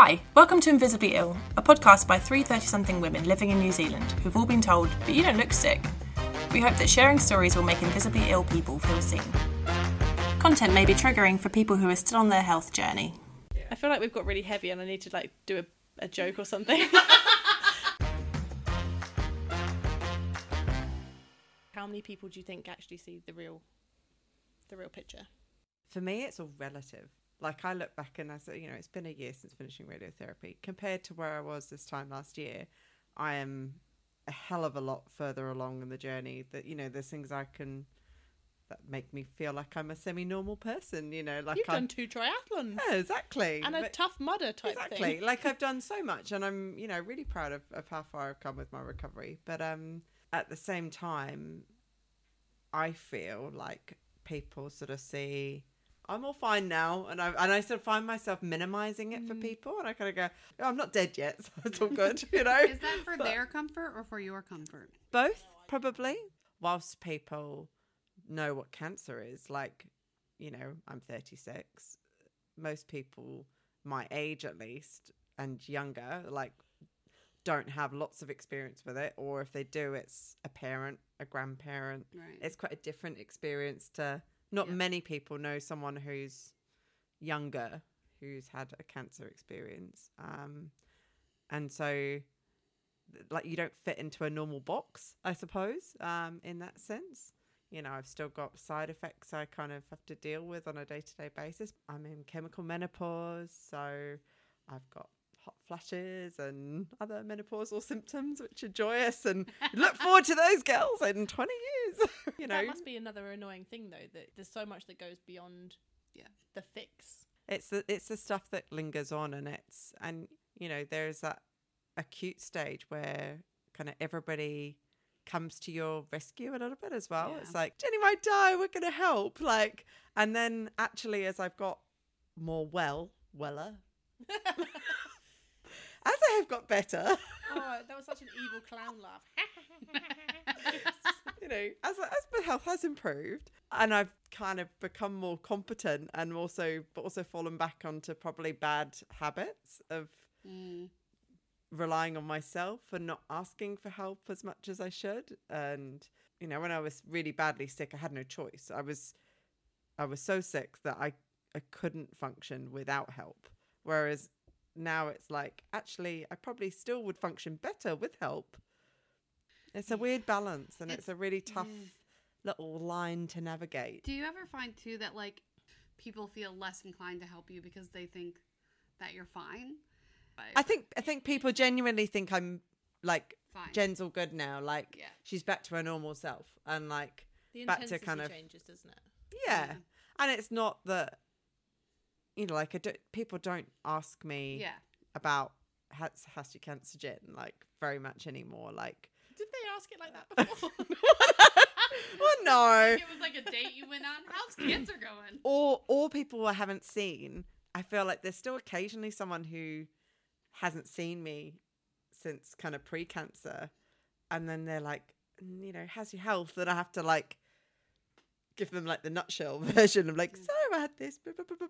Hi, welcome to Invisibly Ill, a podcast by three 30 something women living in New Zealand who've all been told, but you don't look sick. We hope that sharing stories will make invisibly ill people feel seen. Content may be triggering for people who are still on their health journey. I feel like we've got really heavy and I need to like do a, a joke or something. How many people do you think actually see the real the real picture? for me, it's all relative. Like I look back and I say, you know, it's been a year since finishing radiotherapy. Compared to where I was this time last year, I am a hell of a lot further along in the journey. That you know, there's things I can that make me feel like I'm a semi-normal person. You know, like You've I'm done two triathlons yeah, exactly and a tough mudder type exactly thing. like i've done so much and i'm you know really proud of, of how far i've come with my recovery but um at the same time i feel like people sort of see i'm all fine now and i and i sort of find myself minimizing it for Mm. people and i kind of go oh, i'm not dead yet so it's all good you know Is that for their comfort or for your comfort? both probably whilst people know what cancer is like you know i'm 36 most people my age at least and younger like don't have lots of experience with it or if they do it's a parent a grandparent Right. it's quite a different experience to not Yeah. many people know someone who's younger who's had a cancer experience um and so like you don't fit into a normal box i suppose um in that sense. You know i've still got side effects i kind of have to deal with on a day-to-day basis. I'm in chemical menopause so i've got hot flashes and other menopausal symptoms which are joyous and look forward to those girls in 20 years you know That must be another annoying thing though, that there's so much that goes beyond Yeah. the fix. it's the it's the stuff that lingers on and it's and you know there's that acute stage where kind of everybody comes to your rescue a little bit as well Yeah. it's like jenny might die we're gonna help like and then actually as i've got more well weller as i have got better Oh, that was such an evil clown laugh. you know, as as my health has improved and I've kind of become more competent and also but also fallen back onto probably bad habits of Mm. relying on myself and not asking for help as much as I should. And you know, when I was really badly sick, I had no choice. I was I was so sick that I I couldn't function without help. Whereas now it's like actually I probably still would function better with help. It's a weird balance and it's, It's- a really tough yeah. little line to navigate. Do you ever find too that like people feel less inclined to help you because they think that you're fine? I think I think people genuinely think I'm like Fine. Jen's all good now. Like Yeah. she's back to her normal self and like The Back to kind of- changes, doesn't it? yeah. Yeah. And it's not that you know like I don't, people don't ask me yeah. about has has your cancer Jen like very much anymore. Like Did ask it like that before? well no. It was like a date you went on. How's cancer going? or or people I haven't seen. I feel like there's still occasionally someone who hasn't seen me since kind of pre-cancer, and then they're like, "Mm, you know, how's your health? And I have to like give them like the nutshell version of like, so I had this, blah blah blah blah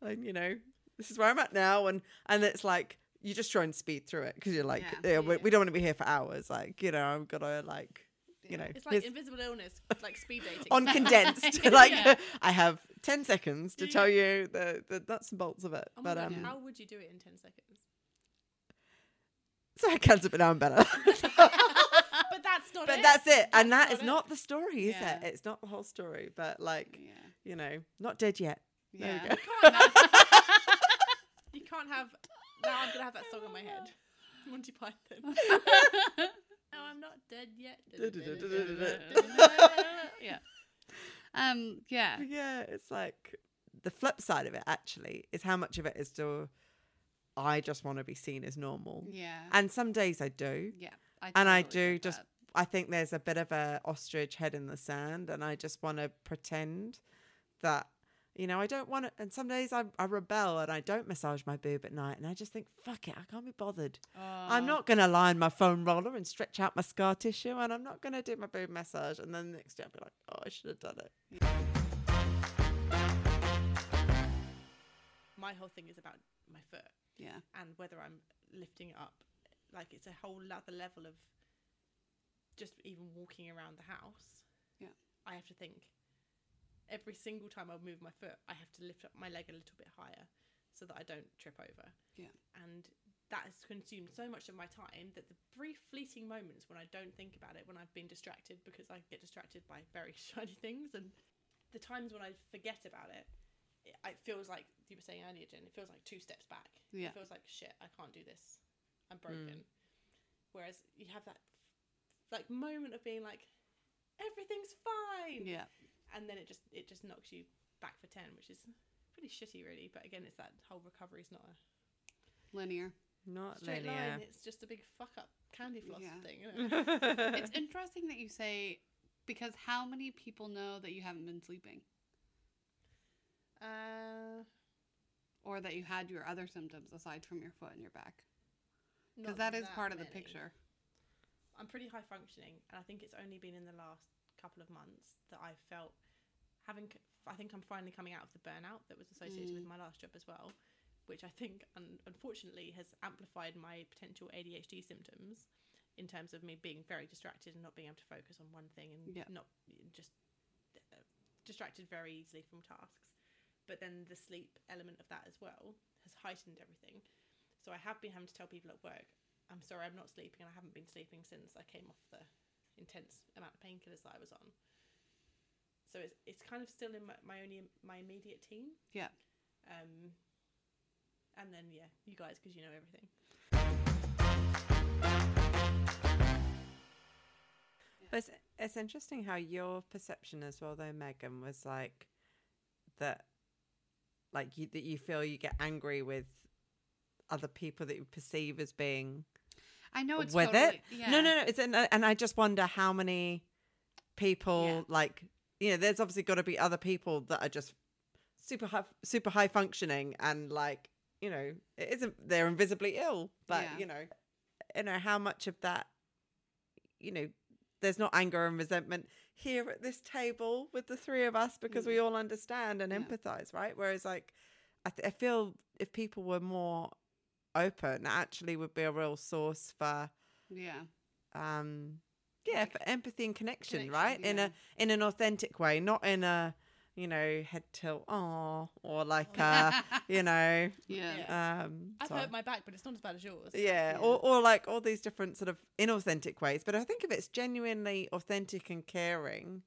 blah, and you know, this is where I'm at now, and and it's like you just try and speed through it because you're like, Yeah. yeah, we, we don't want to be here for hours, like you know, I've got to like. You know, it's like invisible illness, like speed dating. on condensed. like Yeah. I have ten seconds to tell you the, the nuts and bolts of it. Oh but God, um, how would you do it in 10 seconds? so I can't but now I'm better. but that's not but it. that's it, and That's that is it. not the story, is it? It's not the whole story, but like you know, not dead yet. There Yeah. go. You can't have. Now I'm gonna have that song in my head. Monty Python. no, I'm not dead yet. yeah. Um. Yeah. But yeah, it's like the flip side of it. Actually, is how much of it is still. I just want to be seen as normal, Yeah. and some days I do. yeah. I and I do just that. I think there's a bit of a ostrich head in the sand and I just want to pretend that you know I don't want to and some days I, I rebel and I don't massage my boob at night and I just think fuck it I can't be bothered I'm Oh. not going to lie in my foam roller and stretch out my scar tissue and I'm not going to do my boob massage and then the next day I'll be like oh I should have done it My whole thing is about my foot. Yeah. and whether I'm lifting it up. Like it's a whole other level of just even walking around the house. Yeah. I have to think every single time I move my foot, I have to lift up my leg a little bit higher so that I don't trip over. Yeah. And that has consumed so much of my time that the brief fleeting moments when I don't think about it, when I've been distracted because I get distracted by very shiny things, and the times when I forget about it, it, feels like you were saying earlier, Jen. It feels like two steps back. Yeah. It feels like shit. I can't do this. I'm broken. Mm. Whereas you have that like moment of being like, everything's fine Yeah. And then it just it just knocks you back for 10 which is pretty shitty really but again it's that whole recovery is not a Linear. Not straight linear. line it's just a big fuck up candy floss Yeah. thing isn't? It's interesting that you say because how many people know that you haven't been sleeping uh or that you had your other symptoms aside from your foot and your back? Because not that is part of the picture. i'm pretty high functioning and i think it's only been in the last couple of months that i've felt having I think i'm finally coming out of the burnout that was associated with Mm. my last job as well which i think un- unfortunately has amplified my potential adhd symptoms in terms of me being very distracted and not being able to focus on one thing and Yeah. not just uh, distracted very easily from tasks but then the sleep element of that as well has heightened everything so i have been having to tell people at work i'm sorry i'm not sleeping and i haven't been sleeping since i came off the intense amount of painkillers that i was on. So it's, it's kind of still in my, my only my immediate team. Yeah. um and then yeah you guys because you know everything. But it's, it's interesting how your perception as well, though, Megan, was like that, like you that you feel you get angry with other people that you perceive as being I know it's with totally, it. Yeah. No, no, no. It's an, and I just wonder how many people Yeah. like you know. There's obviously got to be other people that are just super high, super high functioning and like you know it isn't they're invisibly ill, but Yeah. you know, you know how much of that, you know. There's not anger and resentment here at this table with the three of us because we mm. all understand and empathize, right? Whereas, like, I, th- I feel if people were more open, actually would be a real source for Yeah. um yeah for empathy and connection, Connection, right in a in an authentic way not in a you know head tilt oh or like uh you know yeah. Yeah. um i've so- hurt my back but it's not as bad as yours yeah, Yeah. Or, or like all these different sort of inauthentic ways but i think if it's genuinely authentic and caring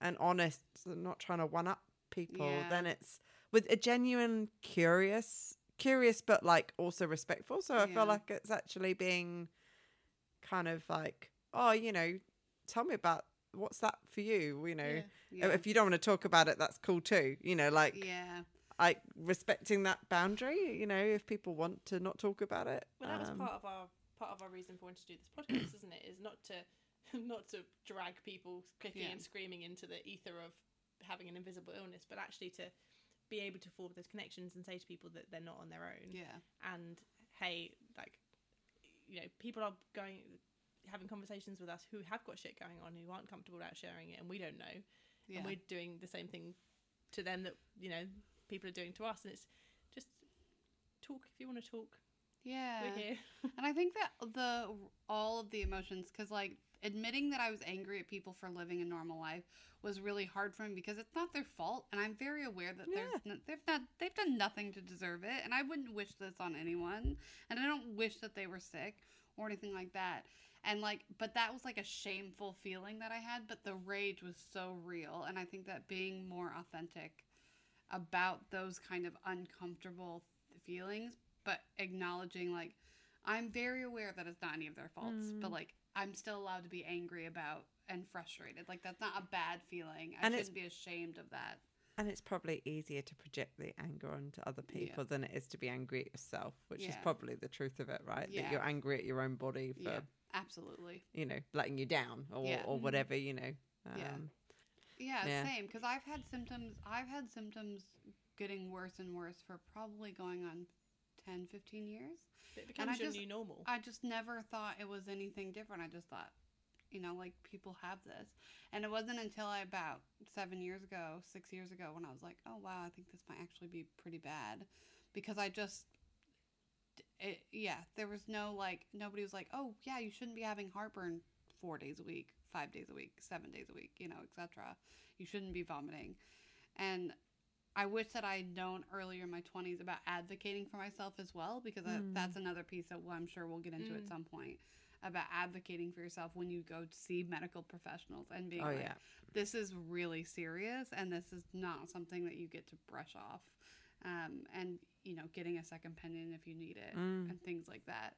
and honest and not trying to one up people Yeah. then it's with a genuine curious curious but like also respectful so i Yeah. feel like it's actually being kind of like oh you know tell me about what's that for you you know Yeah. Yeah. if you don't want to talk about it that's cool too you know like yeah. like respecting that boundary you know if people want to not talk about it Well, that was um, part of our part of our reason for wanting to do this podcast, isn't it? Is not to not to drag people kicking and screaming into the ether of having an invisible illness, but actually to be able to form those connections and say to people that they're not on their own. Yeah. And hey, like you know, people are going having conversations with us who have got shit going on who aren't comfortable about sharing it, and we don't know, Yeah. and we're doing the same thing to them that you know people are doing to us, and it's just talk if you want to talk. Yeah. We're here. And I think that the all of the emotions, because like admitting that I was angry at people for living a normal life was really hard for me because it's not their fault, and I'm very aware that there's no, they've not they've done nothing to deserve it, and I wouldn't wish this on anyone, and I don't wish that they were sick or anything like that. And like, but that was like a shameful feeling that I had, but the rage was so real, and I think that being more authentic about those kind of uncomfortable feelings, but acknowledging like I'm very aware that it's not any of their faults, but mm. like I'm still allowed to be angry about and frustrated. Like that's not a bad feeling. I And shouldn't be ashamed of that. and it's probably easier to project the anger onto other people than it is to be angry at yourself which is probably the truth of it right Yeah. that you're angry at your own body for Yeah, absolutely. you know letting you down or, Yeah. or whatever you know um, Yeah. Yeah, Yeah. same. Because I've had symptoms. I've had symptoms getting worse and worse for probably going on 10, 15 years. It I your just- new normal. I just never thought it was anything different. I just thought, you know, like people have this. And it wasn't until I about seven years ago, six years ago, when I was like, oh, wow, I think this might actually be pretty bad. Because I just, it, yeah, there was no like nobody was like, oh yeah, you shouldn't be having heartburn four days a week, five days a week, seven days a week, you know, etc. You shouldn't be vomiting, and I wish that I had known earlier in my twenties about advocating for myself as well, because Mm. that's another piece that I'm sure we'll get into at Mm. some point about advocating for yourself when you go to see medical professionals and being Oh like, yeah. this is really serious and this is not something that you get to brush off um, and you know getting a second opinion if you need it Mm. and things like that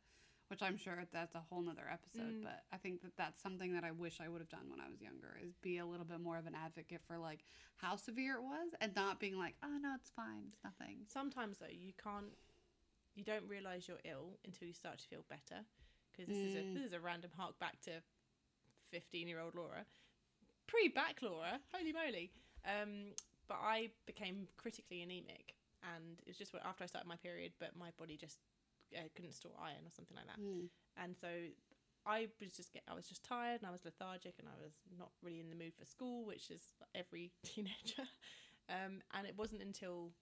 which i'm sure that's a whole nother episode Mm. but i think that that's something that i wish i would have done when i was younger is be a little bit more of an advocate for like how severe it was and not being like oh no it's fine it's nothing Sometimes though, you can't, you don't realize you're ill until you start to feel better. Because this is a Mm. this is a random hark back to fifteen year old Laura, pre back Laura, holy moly. Um, but I became critically anemic, and it was just after I started my period, but my body just uh, couldn't store iron or something like that. Mm. and so I was just get I was just tired and I was lethargic and I was not really in the mood for school, which is every teenager. Um, and it wasn't until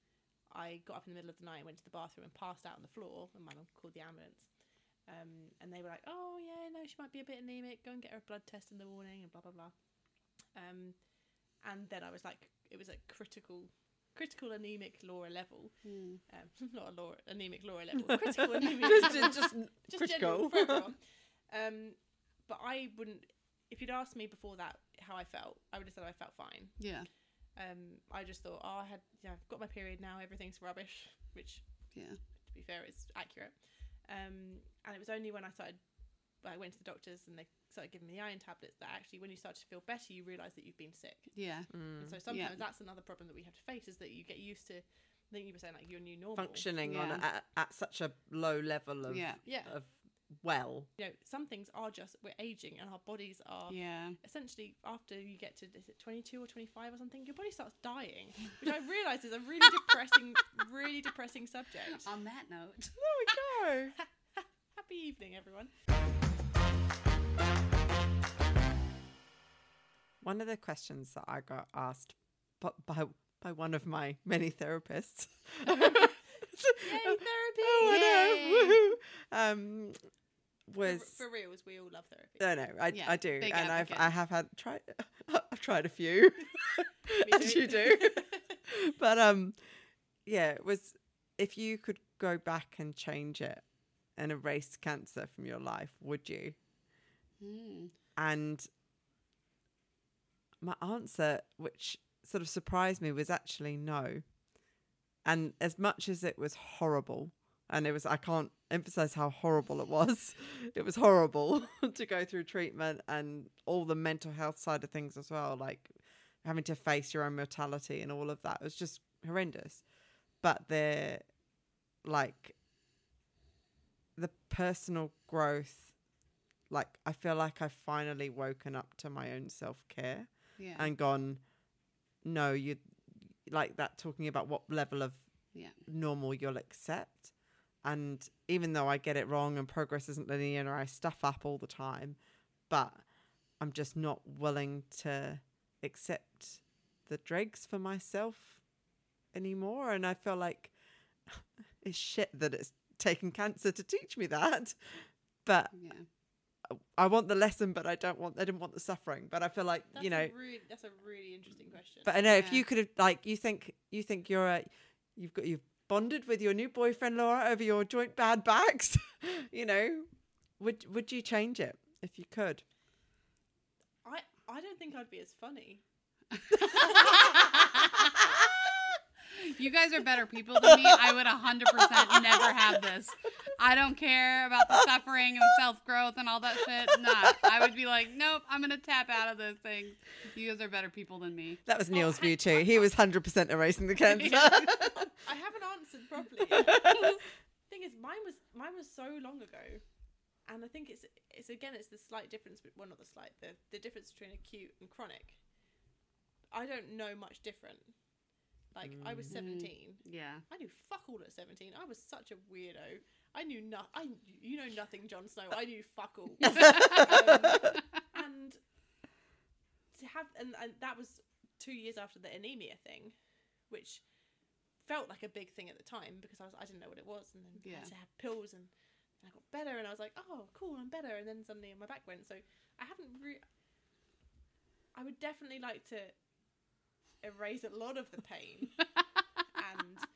I got up in the middle of the night, went to the bathroom, and passed out on the floor, and my mum called the ambulance. Um, and they were like, "Oh yeah, no, she might be a bit anemic. Go and get her a blood test in the morning, and blah blah blah." Um, and then I was like, it was at critical, critical anemic Laura level. Mm. Um, not a Laura anemic Laura level, critical anemic just, level just, just critical. for everyone. um, but I wouldn't. If you'd asked me before that how I felt, I would have said I felt fine. yeah Um, I just thought, oh, I had, yeah, I've got my period now. Everything's rubbish, which, yeah to be fair, is accurate. Um, and it was only when I started, I went to the doctors and they started giving me the iron tablets that actually, when you start to feel better, you realise that you've been sick. yeah Mm. And so sometimes that's another problem that we have to face is that you get used to. I think you were saying like your new normal. Functioning on a, at, at such a low level of yeah Yeah. of well. You know, some things are just we're aging and our bodies are yeah essentially after you get to is it 22 or 25 or something your body starts dying which i realize is a really depressing really depressing subject on that note There we go. happy evening everyone One of the questions that I got asked by by, by one of my many therapists. Yay, therapy! Oh, I know. Um, for, was for reals we all love therapy no, no, I, Yeah, I do, and I've. I have had tried. I've tried a few, as you do. but um, yeah, it was if you could go back and change it and erase cancer from your life, would you? Mm. And my answer, which sort of surprised me, was actually no. And as much as it was horrible, and it was, I can't emphasize how horrible it was. It was horrible to go through treatment and all the mental health side of things as well, like having to face your own mortality and all of that. It was just horrendous. But the, like, the personal growth like I feel like I've finally woken up to my own self care yeah and gone, no, you like that talking about what level of yeah normal you'll accept. And even though I get it wrong and progress isn't linear and I stuff up all the time, but I'm just not willing to accept the dregs for myself anymore. And I feel like it's shit that it's taken cancer to teach me that. But yeah I want the lesson, but I don't want. I didn't want the suffering. But I feel like that's you know. a really, that's a really interesting question But I know if you could have, like, you think you think you're a, you've got you've bonded with your new boyfriend Laura over your joint bad backs. you know, would would you change it if you could? i i don't think i'd be as funny If you guys are better people than me. I would 100% never have this. I don't care about the suffering and self growth and all that shit. Nah, I would be like, nope, I'm going to tap out of those things. You guys are better people than me. That was Neil's oh, view too. He was hundred percent erasing the cancer. i haven't answered properly The thing is mine was mine was so long ago and i think it's it's again it's the slight difference but well not the slight the, the difference between acute and chronic i don't know much different like i was 17 Yeah. i knew fuck all at 17 i was such a weirdo i knew not i you know nothing Jon snow i knew fuck all um, and to have and, and that was two years after the anemia thing which felt like a big thing at the time because I was I didn't know what it was, and then I had to have pills, and, and I got better, and I was like, oh, cool, I'm better, and then suddenly my back went. So I haven't. Re- I would definitely like to erase a lot of the pain, and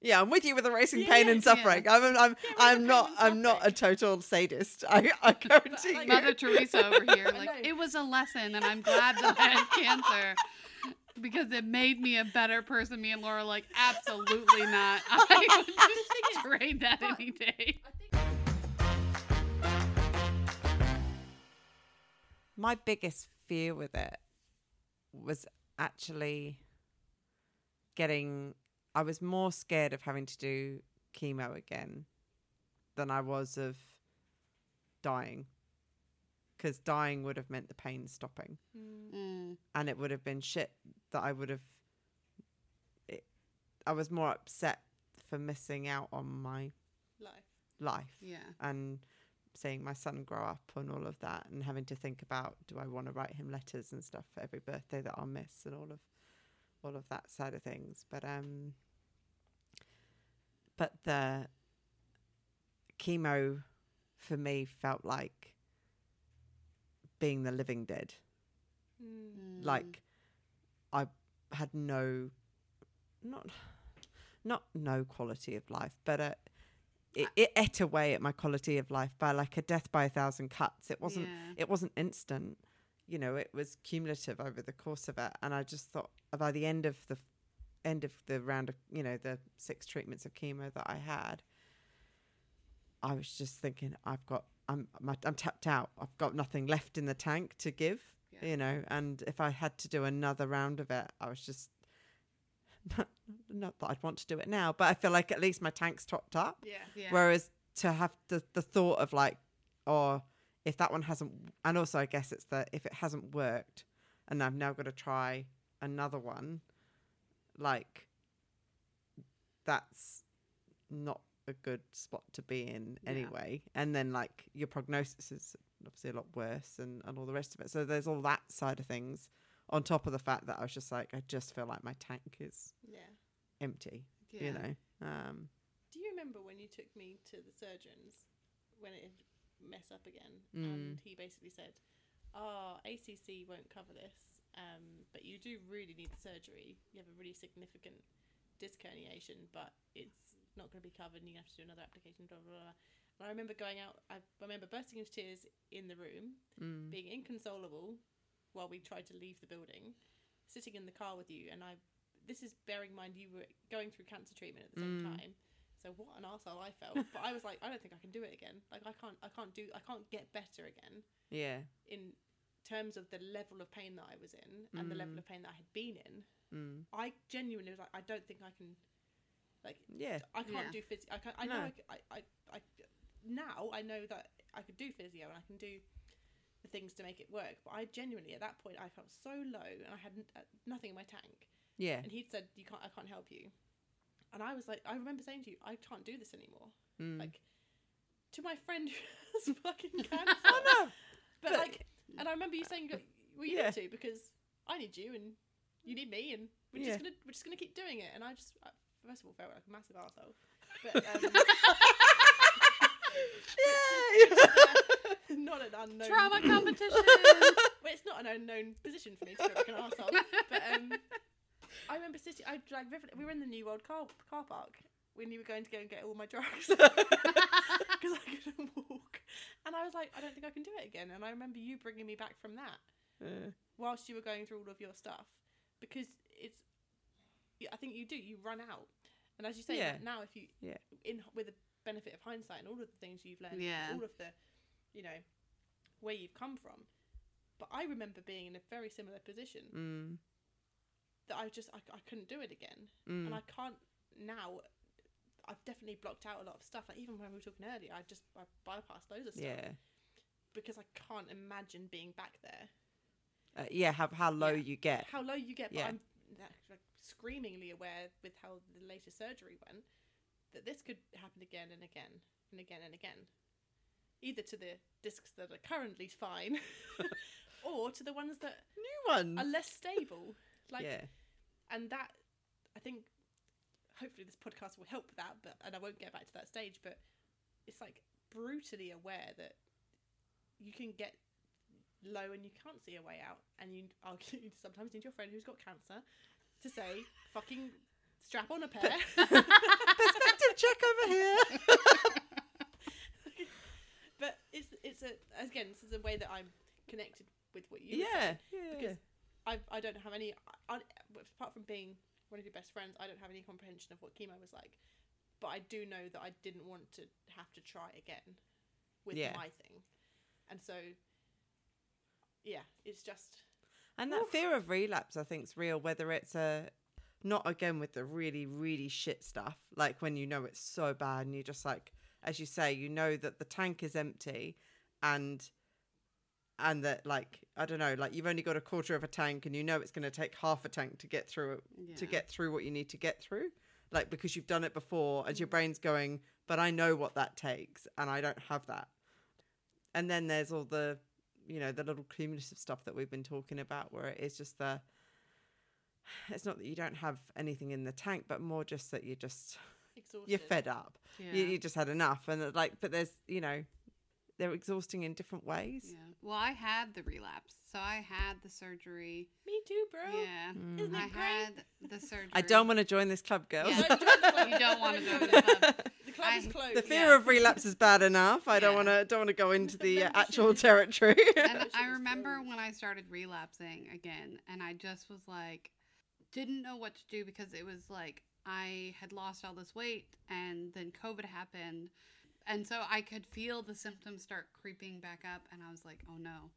Yeah, I'm with you with erasing Yeah, pain yeah, and suffering. I'm, I'm, Yeah, with I'm not, I'm not a total sadist. I, I guarantee like- you. Mother Teresa over here, like it was a lesson, and I'm glad that I had cancer because it made me a better person. Me and Laura, like, absolutely not. I would just trade that any day. My biggest fear with it was actually getting. I was more scared of having to do chemo again than I was of dying. Because dying would have meant the pain stopping. Mm, and it would have been shit that I would have. It, I was more upset for missing out on my life. life yeah. and seeing my son grow up and all of that, and having to think about do I want to write him letters and stuff for every birthday that I'll miss and all of all of that side of things. But um, but the chemo for me felt like being the living dead Mm. Like I had no not not no quality of life, but uh, it, it ate away at my quality of life by like a death by a thousand cuts. It wasn't Yeah. it wasn't instant, you know. It was cumulative over the course of it, and I just thought by the end of the end of the round of you know the six treatments of chemo that I had, I was just thinking I've got I'm my, I'm tapped out. I've got nothing left in the tank to give Yeah. you know and if i had to do another round of it i was just not that i'd want to do it now but i feel like at least my tank's topped up Yeah. Yeah. whereas to have the, the thought of like or if that one hasn't and also i guess it's that if it hasn't worked and i've now got to try another one like that's not a good spot to be in Yeah. anyway and then like your prognosis is obviously a lot worse and, and all the rest of it so there's all that side of things on top of the fact that i was just like i just feel like my tank is Yeah. Empty yeah. you know um Do you remember when you took me to the surgeons when it messed up again, Mm. and he basically said, "Ah, ACC won't cover this, um, but you do really need the surgery. You have a really significant disc herniation, but it's not going to be covered, and you have to do another application." Blah blah blah. And I remember going out. I remember bursting into tears in the room, mm, being inconsolable while we tried to leave the building, sitting in the car with you, and I. This is bearing in mind you were going through cancer treatment at the same Mm. time. So what an asshole I felt. But I was like, I don't think I can do it again. Like I can't I can't do I can't get better again yeah in terms of the level of pain that I was in and the level Mm. of pain that I had been in. mm, I genuinely was like, I don't think I can like yeah I can't Yeah. do physio. I, can't, I know No. I, c- I, I, I, now I know that I could do physio and I can do the things to make it work. But I genuinely, at that point, I felt so low and I had n- uh, nothing in my tank. Yeah And he'd said, "You can't. I can't help you." And I was like, I remember saying to you, "I can't do this anymore." mm. Like to my friend who has fucking cancer. oh no But, but- like, and I remember you saying, "Well, you Yeah. need to because I need you and you need me, and we're Yeah. just gonna we're just gonna keep doing it." And I just, I, first of all, felt like a massive asshole. But um, yeah not an unknown Trauma competition. Well, it's not an unknown position for me to be like an arsehole. But um, I remember sitting. I like vividly, we were in the New World car car park when you were going to go and get all my drugs because I couldn't walk, and I was like, I don't think I can do it again. And I remember you bringing me back from that whilst you were going through all of your stuff because it's. I think you do. You run out, and as you say Yeah. like, now, if you Yeah. in with the benefit of hindsight and all of the things you've learned, Yeah. all of the, you know, where you've come from. But I remember being in a very similar position mm, that I just I, I couldn't do it again, mm, and I can't now. I've definitely blocked out a lot of stuff. Like even when we were talking earlier, I just I bypassed loads of stuff yeah because I can't imagine being back there. uh, yeah how, how low Yeah. you get How low you get, but Yeah. I'm like, like, screamingly aware with how the latest surgery went that this could happen again and again and again and again. Either to the discs that are currently fine, or to the ones that new ones are less stable. Like, yeah and that I think hopefully this podcast will help that, but and I won't get back to that stage, but it's like brutally aware that you can get low and you can't see a way out, and you are sometimes need your friend who's got cancer to say, "Fucking strap on a pair." Perspective check over here. but it's it's a again this is a way that I'm connected with what you yeah, yeah. because I I don't have any I, apart from being one of your best friends I don't have any comprehension of what chemo was like but I do know that I didn't want to have to try again with Yeah. my thing and so yeah it's just And that fear of relapse, I think, is real. Whether it's a not again with the really really shit stuff, like when you know it's so bad and you're just like, as you say, you know that the tank is empty, and and that like I don't know, like you've only got a quarter of a tank, and you know it's going to take half a tank to get through it to get through what you need to get through, like because you've done it before, as your mm. brain's going, but I know what that takes, and I don't have that. And then there's all the you know the little cumulative stuff that we've been talking about where it is just the it's not that you don't have anything in the tank but more just that you're just exhausted you're fed up Yeah. you, you just had enough and like but there's you know they're exhausting in different ways Yeah. Well, I had the relapse, so I had the surgery. me too bro Yeah. isn't I it great had the surgery. i don't want to join this club girls Yeah. Don't the you don't want to go to the club. the club is closed the fear Yeah. of relapse is bad enough i don't want to don't want to go into the uh, actual territory and I remember closed. when I started relapsing again, and I just was like, didn't know what to do because it was like I had lost all this weight, and then COVID happened, and so I could feel the symptoms start creeping back up, and I was like, oh no,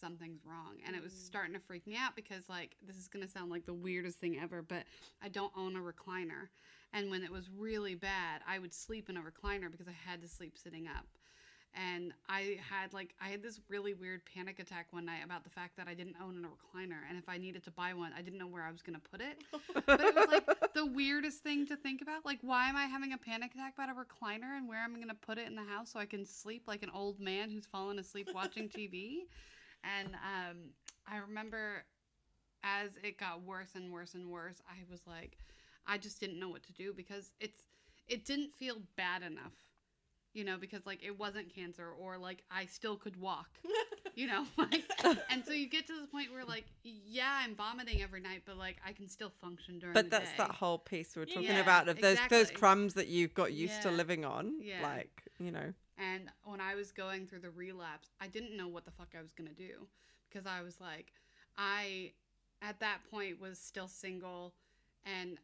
something's wrong, and it was mm. starting to freak me out because like this is gonna sound like the weirdest thing ever, but I don't own a recliner, and when it was really bad, I would sleep in a recliner because I had to sleep sitting up. And I had like I had this really weird panic attack one night about the fact that I didn't own a recliner and if I needed to buy one I didn't know where I was going to put it. But it was like the weirdest thing to think about. Like why am I having a panic attack about a recliner and where am I going to put it in the house so I can sleep like an old man who's fallen asleep watching TV? And um I remember as it got worse and worse and worse, I was like I just didn't know what to do because it's it didn't feel bad enough you know, because like it wasn't cancer or like I still could walk, you know, like, and so you get to the point where like, yeah, I'm vomiting every night, but like I can still function during but the that's day. that whole piece we we're talking Yeah, about of those those crumbs that you've got used to living on Yeah. like you know And when I was going through the relapse, I didn't know what the fuck I was going to do because I was like, I, at that point, was still single and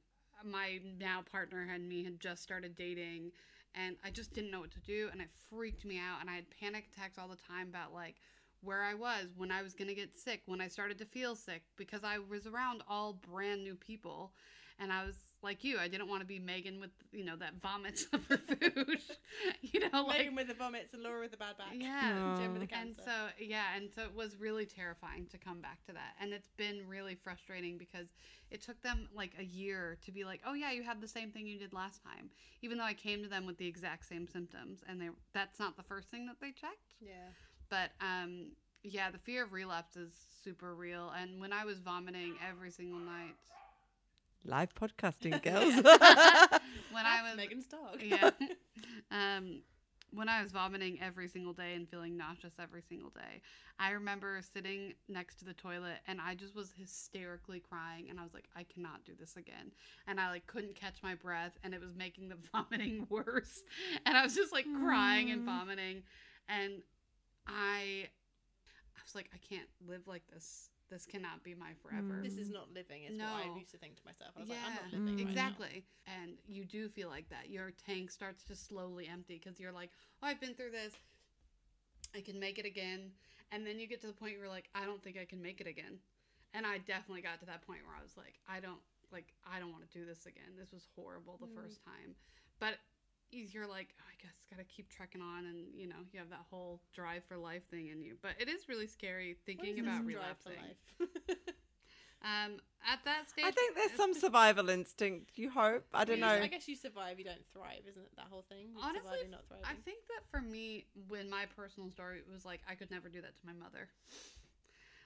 my now partner and me had just started dating and I just didn't know what to do and it freaked me out and I had panic attacks all the time about like where I was when I was going to get sick when I started to feel sick because I was around all brand new people and I was like you I didn't want to be Megan with you know that vomits of her food you know like Megan with the vomits and Laura with the bad back. Yeah. Jen with the and so yeah and so it was really terrifying to come back to that. And it's been really frustrating because it took them like a year to be like oh yeah you had the same thing you did last time even though i came to them with the exact same symptoms and they that's not the first thing that they checked. Yeah. But um yeah the fear of relapse is super real and when i was vomiting every single night live podcasting girls when i was Megan's dog yeah. Um, when I was vomiting every single day and feeling nauseous every single day, I remember sitting next to the toilet and I just was hysterically crying and I was like, I cannot do this again. And I like couldn't catch my breath and it was making the vomiting worse. And I was just like crying and Mm. vomiting. And I I was like, I can't live like this. This cannot be my forever. this is not living is what I used to think to myself I was like I'm not Yeah. living Mm. right. Exactly. And you do feel like that. Your tank starts to slowly empty because you're like, oh, I've been through this. I can make it again. And then you get to the point where you're like, I don't think I can make it again. And I definitely got to that point where I was like, I don't like I don't want to do this again. This was horrible the Mm. first time. But you're like, oh, I guess gotta keep trekking on and you know, you have that whole drive for life thing in you. But it is really scary thinking is about this drive for relapsing. life? Um at that stage I think there's some survival instinct. You hope. I don't You know. I guess you survive, you don't thrive, isn't it? That whole thing. You Honestly, survive, not thriving. I think that for me, when my personal story was like, I could never do that to my mother.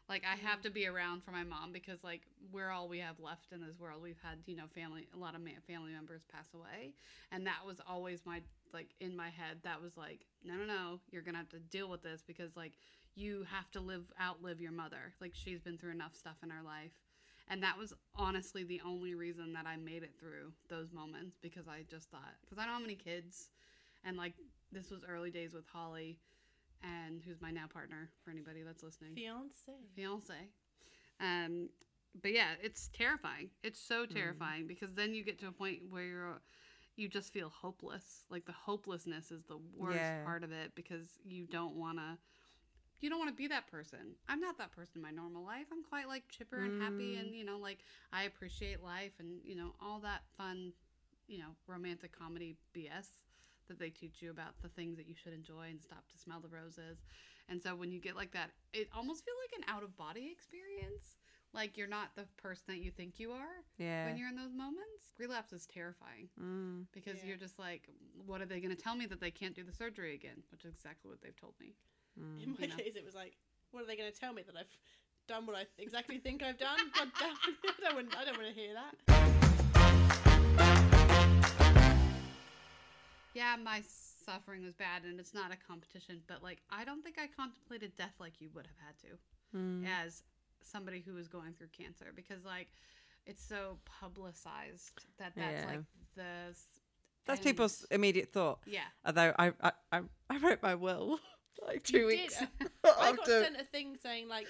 Like I have mm. to be around for my mom because like we're all we have left in this world. We've had you know family, a lot of ma- family members pass away, and that was always my like in my head. That was like no no no, you're gonna have to deal with this because like you have to live outlive your mother. Like she's been through enough stuff in her life. And that was honestly the only reason that I made it through those moments because I just thought because I don't have any kids and like this was early days with Holly and who's my now partner for anybody that's listening Fiance. fiance. Um, but yeah, it's terrifying. It's so terrifying because then you get to a point where you're, you just feel hopeless. Like the hopelessness is the worst Yeah. part of it because you don't want to. You don't want to be that person. I'm not that person in my normal life. I'm quite like chipper and happy, and you know, like I appreciate life and you know all that fun, you know, romantic comedy BS that they teach you about the things that you should enjoy and stop to smell the roses. And so when you get like that, it almost feels like an out of body experience. Like you're not the person that you think you are Yeah. when you're in those moments. Relapse is terrifying Mm. because Yeah. you're just like, what are they going to tell me that they can't do the surgery again? Which is exactly what they've told me. Mm. In my You know. case, it was like, what are they going to tell me that I've done what I exactly think I've done? God damn it. I don't. I don't want to hear that. Yeah, my suffering was bad and it's not a competition, but like, I don't think I contemplated death like you would have had to. Mm. as somebody who is going through cancer because like it's so publicized that that's Yeah. like the That's end. people's immediate thought. yeah Although I I, I, I wrote my will like two You did. weeks I got sent a thing saying like,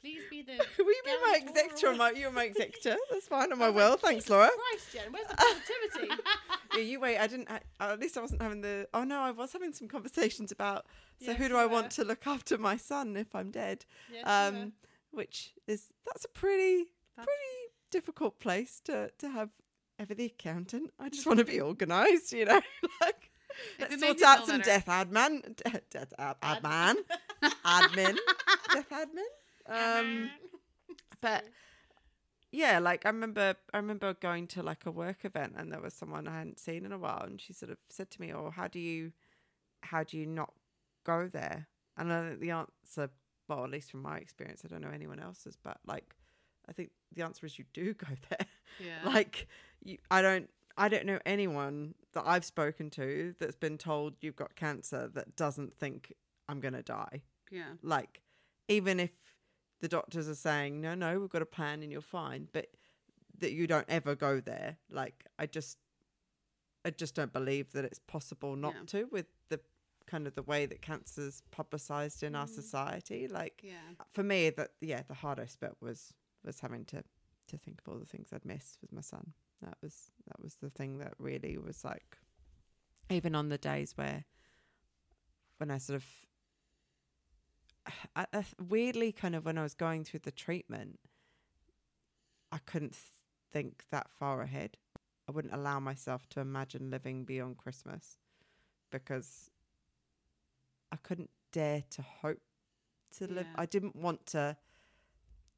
please be the. Will you be my executor? or- my, you're my executor. That's fine on I my was like, will. Thanks, Laura. Christ, Jen, where's the positivity? Yeah, you wait. I didn't. I, at least I wasn't having the. Oh no, I was having some conversations about. So Yes, who do I were. want to look after my son if I'm dead? Yes, um, which is that's a pretty That's- pretty difficult place to to have ever the accountant. I just want to be organised, you know. like let's sort out some death admin, de- death Ad- admin, admin, death admin. Um, but yeah, like I remember, I remember going to like a work event, and there was someone I hadn't seen in a while, and she sort of said to me, "Oh, how do you, how do you not go there?" And I think the answer, well, at least from my experience, I don't know anyone else's, but like, I think the answer is you do go there. yeah. Like, you, I don't, I don't know anyone that I've spoken to that's been told you've got cancer that doesn't think I'm gonna die. Yeah. Like even if the doctors are saying no no we've got a plan and you're fine but that you don't ever go there like i just i just don't believe that it's possible not Yeah. to with the kind of the way that cancer's publicized in our Mm. society like yeah for me that yeah the hardest bit was was having to to think of all the things i'd miss with my son that was that was the thing that really was like even on the days where when i sort of I, I, weirdly kind of when i was going through the treatment i couldn't think that far ahead i wouldn't allow myself to imagine living beyond christmas because i couldn't dare to hope to live Yeah. i didn't want to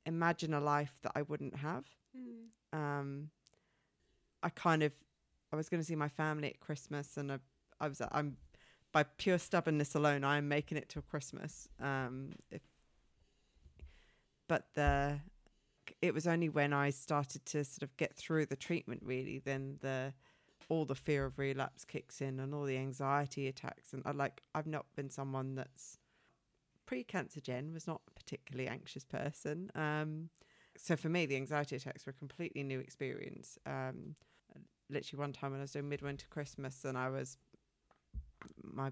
imagine a life that i wouldn't have Mm. um i kind of i was going to see my family at christmas and i, I was i'm by pure stubbornness alone i'm making it till christmas um if but the it was only when i started to sort of get through the treatment really then the all the fear of relapse kicks in and all the anxiety attacks and i like i've not been someone that's pre-cancer Jen was not a particularly anxious person um so for me, the anxiety attacks were a completely new experience. Um, literally one time when I was doing midwinter Christmas, and I was my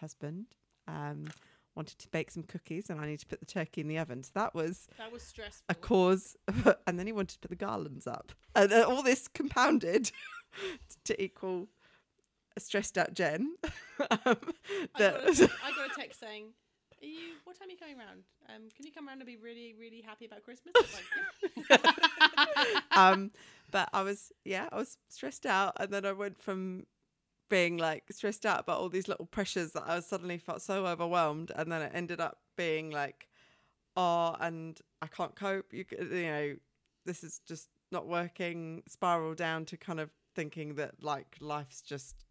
husband um, wanted to bake some cookies, and I needed to put the turkey in the oven. So that was That was stressful. a cause, and then he wanted to put the garlands up, and uh, all this compounded to equal a stressed out Jen. um, I, got a, I got a text saying, Are you, what time are you coming round? Um, can you come round and be really, really happy about Christmas? Like, "Yeah." um, but I was, yeah, I was stressed out, and then I went from being like stressed out about all these little pressures that I suddenly felt so overwhelmed, and then it ended up being like, oh, and I can't cope. You, you know, this is just not working. Spiral down to kind of thinking that like life's just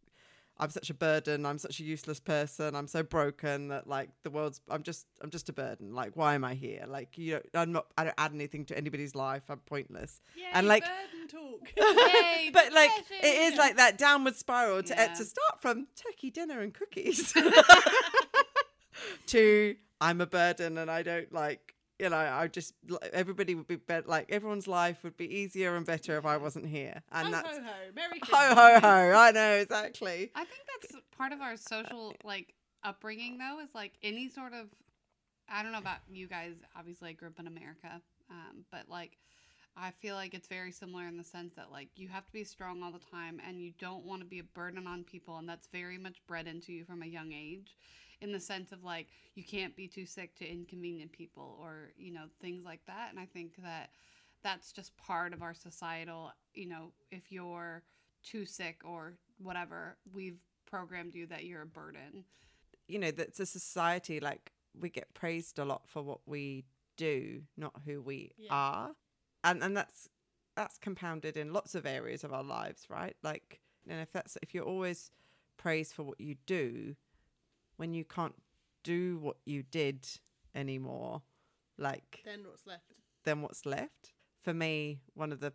I'm such a burden. I'm such a useless person. I'm so broken that like the world's. I'm just. I'm just a burden. Like, why am I here? Like, you know, I'm not. I don't add anything to anybody's life. I'm pointless. Yay, and like, burden talk. Yay, but like, it is like that downward spiral to Yeah. to start from turkey dinner and cookies to I'm a burden and I don't like. You know, I just everybody would be better. Like everyone's life would be easier and better if I wasn't here, and ho, that's ho, ho. Merry ho ho ho. I know exactly. I think that's part of our social like upbringing though is like any sort of I don't know about you guys. Obviously, I grew up in America, um, but like I feel like it's very similar in the sense that like you have to be strong all the time, and you don't want to be a burden on people, and that's very much bred into you from a young age. In the sense of like you can't be too sick to inconvenient people, or you know things like that. And I think that that's just part of our societal. You know, if you're too sick or whatever, we've programmed you that you're a burden. you know that's a society like we get praised a lot for what we do not who we Yeah. are and and that's that's compounded in lots of areas of our lives right like and if that's if you're always praised for what you do when you can't do what you did anymore like Then what's left? then what's left. For me, one of the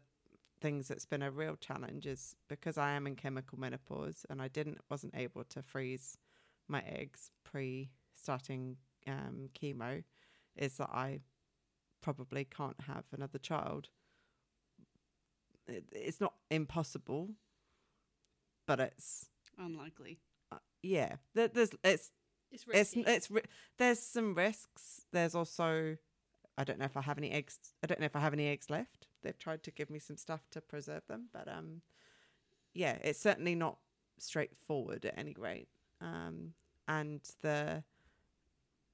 things that's been a real challenge is because I am in chemical menopause and I didn't wasn't able to freeze my eggs pre starting um, chemo, is that I probably can't have another child. It, it's not impossible, but it's Unlikely. Yeah. There, there's it's It's it's risky. it's ri- there's some risks. There's also I don't know if I have any eggs. I don't know if I have any eggs left. They've tried to give me some stuff to preserve them, but um, yeah, it's certainly not straightforward at any rate. Um, and the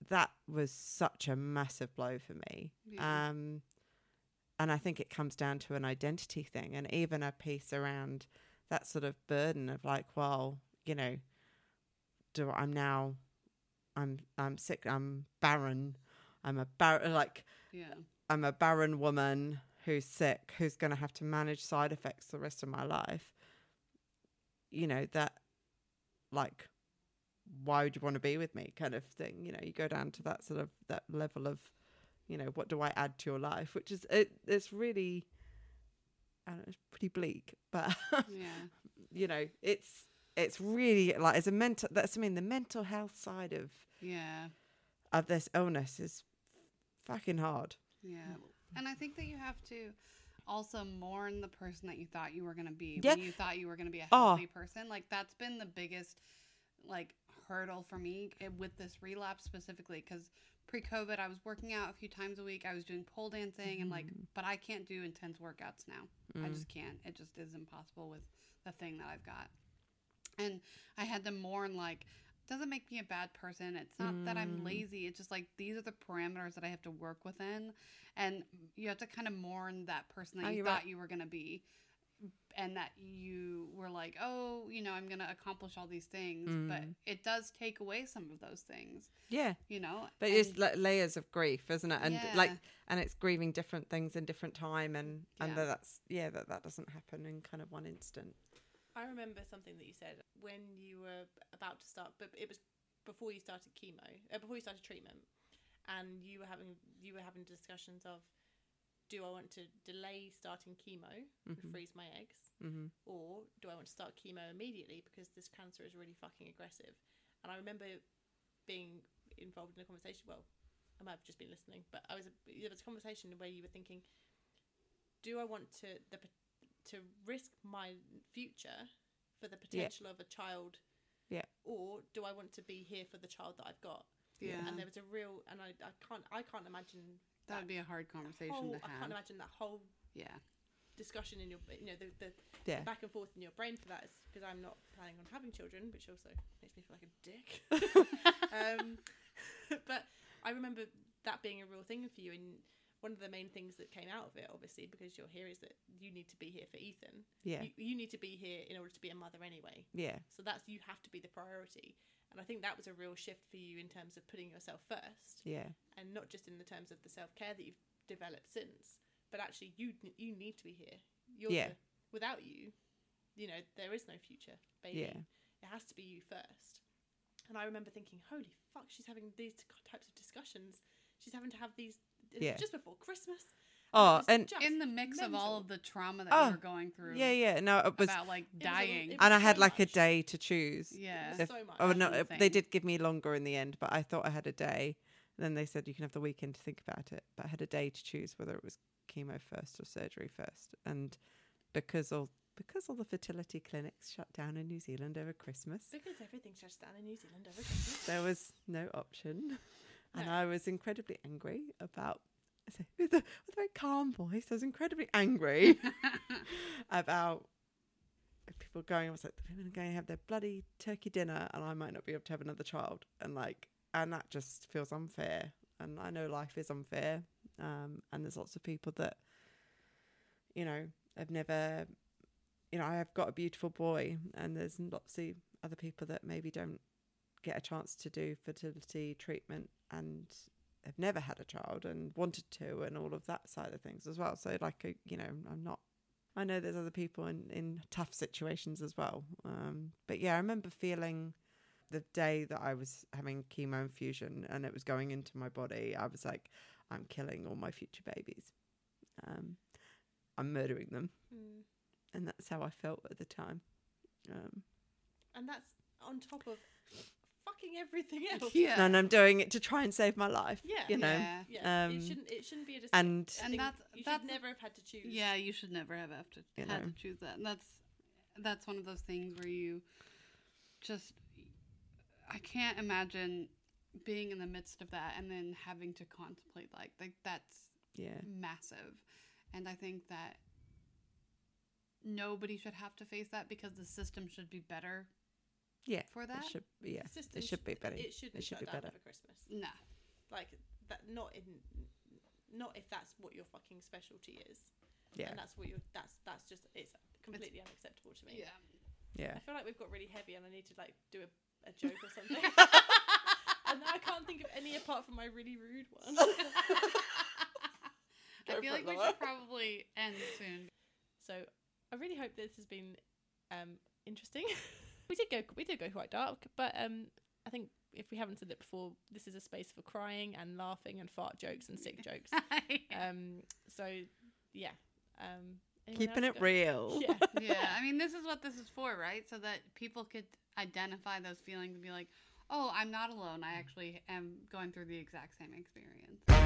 that was such a massive blow for me. Yeah. Um, and I think it comes down to an identity thing, and even a piece around that sort of burden of like, well, you know, do I'm now, I'm I'm sick, I'm barren, I'm a bar like Yeah. I'm a barren woman who's sick, who's going to have to manage side effects the rest of my life. You know, that, like, why would you want to be with me kind of thing? You know, you go down to that sort of, that level of, you know, what do I add to your life? Which is, it, it's really, I don't know, it's pretty bleak, but, Yeah. you know, it's, it's really like, as a mental, that's, I mean, the mental health side of, Yeah. of this illness is fucking hard. Yeah. And I think that you have to also mourn the person that you thought you were going to be Yeah. when you thought you were going to be a Oh. healthy person. Like that's been the biggest like hurdle for me eh, with this relapse specifically cuz pre-COVID I was working out a few times a week. I was doing pole dancing and like mm. but I can't do intense workouts now. I mm. just can't. It just is impossible with the thing that I've got. And I had to mourn like doesn't make me a bad person. It's not that I'm lazy. It's just like these are the parameters that I have to work within. And you have to kind of mourn that person that Oh, you thought right. you were going to be. And that you were like, oh, you know, I'm going to accomplish all these things. But Mm. it does take away some of those things, Yeah. you know? But it's And- like layers of grief, isn't it? And like, and it's grieving different things in different time, and and Yeah. that's yeah, that that doesn't happen in kind of one instant. I remember something that you said when you were about to start, but it was before you started chemo, uh, before you started treatment, and you were having you were having discussions of, do I want to delay starting chemo, and freeze my eggs, Mm-hmm. or do I want to start chemo immediately because this cancer is really fucking aggressive? And I remember being involved in a conversation. Well, I might have just been listening, but I was there was a conversation where you were thinking, do I want to the to risk my future for the potential of a child? Yeah. Or do I want to be here for the child that I've got? yeah. And there was a real, and I, I can't I can't imagine that would be a hard conversation whole, to I can't imagine that whole yeah. discussion in your you know the, the Yeah. back and forth in your brain for that is because I'm not planning on having children, which also makes me feel like a dick. um, but I remember that being a real thing for you, and one of the main things that came out of it, obviously, because you're here, is that you need to be here for Ethan. Yeah. You, you need to be here in order to be a mother anyway. Yeah. So that's you have to be the priority, and I think that was a real shift for you in terms of putting yourself first Yeah. and not just in the terms of the self care that you've developed since, but actually you you need to be here. You're Yeah. the, without you, you know there is no future, baby. Yeah. It has to be you first. And I remember thinking, holy fuck, she's having these types of discussions. She's having to have these Yeah. just before Christmas. Oh, it and just In the mix of all of the trauma that Oh, you were going through. yeah, yeah. No, it was, About like was a- dying. and I had so like a day to choose. yeah. If- so much. Oh no, it- they did give me longer in the end, but I thought I had a day. And then they said you can have the weekend to think about it, but I had a day to choose whether it was chemo first or surgery first. And because all because all the fertility clinics shut down in New Zealand over Christmas, Because everything shuts down in New Zealand over Christmas. there was no option, and I was incredibly angry about. With a, with a very calm voice, I was incredibly angry about people going. I was like, the women are going to have their bloody turkey dinner, and I might not be able to have another child, and like, and that just feels unfair. And I know life is unfair, um, and there's lots of people that, you know, have never, you know, I have got a beautiful boy, and there's lots of other people that maybe don't get a chance to do fertility treatment and have never had a child and wanted to and all of that side of things as well. So like uh, you know i'm not i know there's other people in in tough situations as well. Um but yeah i remember feeling the day that i was having chemo infusion and it was going into my body i was like i'm killing all my future babies. Um i'm murdering them. Mm. and that's how i felt at the time. Um And that's on top of fucking everything else. yeah. and i'm doing it to try and save my life Yeah. you know Yeah. Yeah, Um, it shouldn't. It shouldn't be a decision. and I And that's- you that's- should never have had to choose. Yeah, you should never have have to You had know. to choose that. And that's that's one of those things where you just I can't imagine being in the midst of that and then having to contemplate like like that's yeah massive. And I think that nobody should have to face that because the system should be better yeah for that. it should yeah The system it should be better It shouldn't it should shut be better over Christmas. No. Like that. Not in. Not if that's what your fucking specialty is. yeah And that's what you're. That's that's just. It's completely unacceptable to me. Yeah. yeah I feel like we've got really heavy, and I need to like do a, a joke or something. and I can't think of any apart from my really rude one. I feel like it, we should probably end soon. So I really hope this has been um, interesting. We did go we did go quite dark, but um, I think if we haven't said it before, this is a space for crying and laughing and fart jokes and sick jokes. Um, so yeah, um, keeping it go? real Yeah, yeah, I mean, this is what this is for, right? So that people could identify those feelings and be like, oh, I'm not alone. I actually am going through the exact same experience.